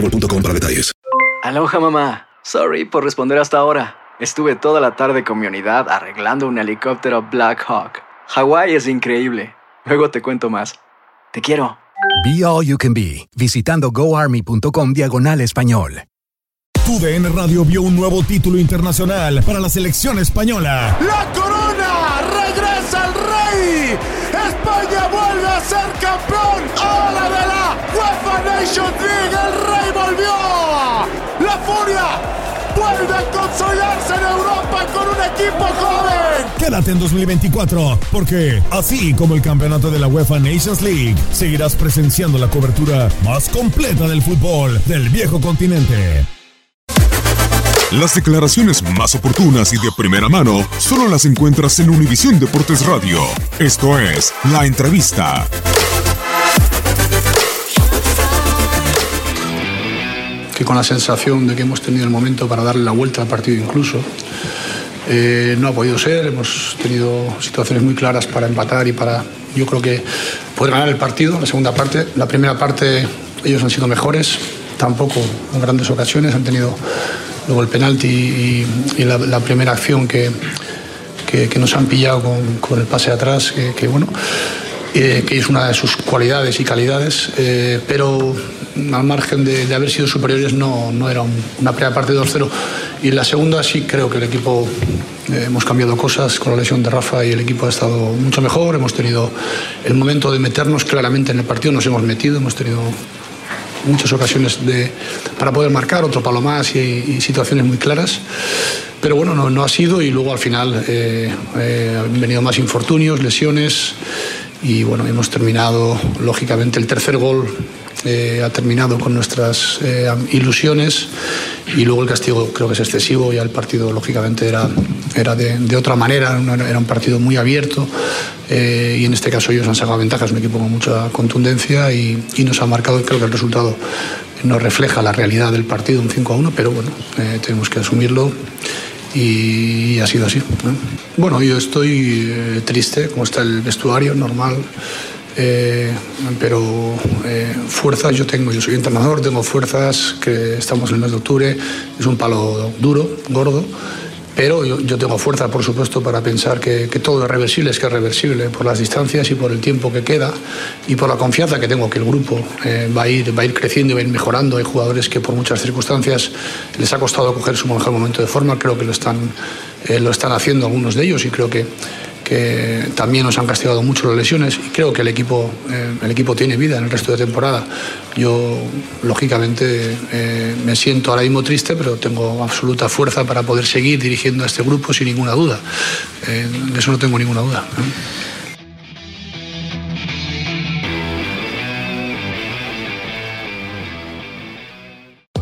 boostmobile.com para detalles. Aloha mamá. Sorry por responder hasta ahora. Estuve toda la tarde con mi unidad arreglando un helicóptero Black Hawk. Hawái es increíble. Luego te cuento más. Te quiero. Be All You Can Be, visitando goarmy.com diagonal español. Tu DN Radio vio un nuevo título internacional para la selección española. ¡La corona! ¡Regresa el rey! ¡España vuelve a ser equipo joven. Quédate en 2024, porque así como el campeonato de la UEFA Nations League, seguirás presenciando la cobertura más completa del fútbol del viejo continente. Las declaraciones más oportunas y de primera mano solo las encuentras en Univisión Deportes Radio. Esto es La Entrevista. que con la sensación de que hemos tenido el momento para darle la vuelta al partido incluso. Eh, no ha podido ser, hemos tenido situaciones muy claras para empatar y para, yo creo que, poder ganar el partido, la segunda parte. La primera parte ellos han sido mejores, tampoco en grandes ocasiones, han tenido luego el penalti y, la, primera acción que, que, nos han pillado con, el pase atrás, que, bueno, eh, que es una de sus cualidades y calidades, eh, pero al margen de, haber sido superiores, no, no era una primera parte de 2-0. Y la segunda sí creo que el equipo eh, hemos cambiado cosas con la lesión de Rafa y el equipo ha estado mucho mejor. Hemos tenido el momento de meternos claramente en el partido, nos hemos metido, hemos tenido muchas ocasiones de, para poder marcar, otro palo más y, situaciones muy claras. Pero bueno, no, no, ha sido y luego al final eh, eh, han venido más infortunios, lesiones y bueno, hemos terminado lógicamente el tercer gol eh, ha terminado con nuestras eh, ilusiones y luego el castigo creo que es excesivo, ya el partido lógicamente era, era de, otra manera, era un partido muy abierto eh, y en este caso ellos han sacado ventajas, un equipo con mucha contundencia y, nos ha marcado, creo que el resultado no refleja la realidad del partido, un 5 a 1, pero bueno, tenemos que asumirlo y ha sido así. Bueno, yo estoy triste, como está el vestuario, normal. Eh, pero eh, fuerzas yo tengo, yo soy entrenador, tengo fuerzas, que estamos en el mes de octubre, es un palo duro, gordo, pero yo, tengo fuerza, por supuesto, para pensar que, todo es reversible, es que es reversible por las distancias y por el tiempo que queda y por la confianza que tengo que el grupo eh, va, a ir, va a ir creciendo y va a ir mejorando. Hay jugadores que por muchas circunstancias les ha costado coger su mejor momento de forma, creo que lo están, lo están haciendo algunos de ellos y creo que que también nos han castigado mucho las lesiones y creo que el equipo, eh, el equipo tiene vida en el resto de temporada. Yo, lógicamente, eh, me siento ahora mismo triste, pero tengo absoluta fuerza para poder seguir dirigiendo a este grupo sin ninguna duda. Eh, de eso no tengo ninguna duda.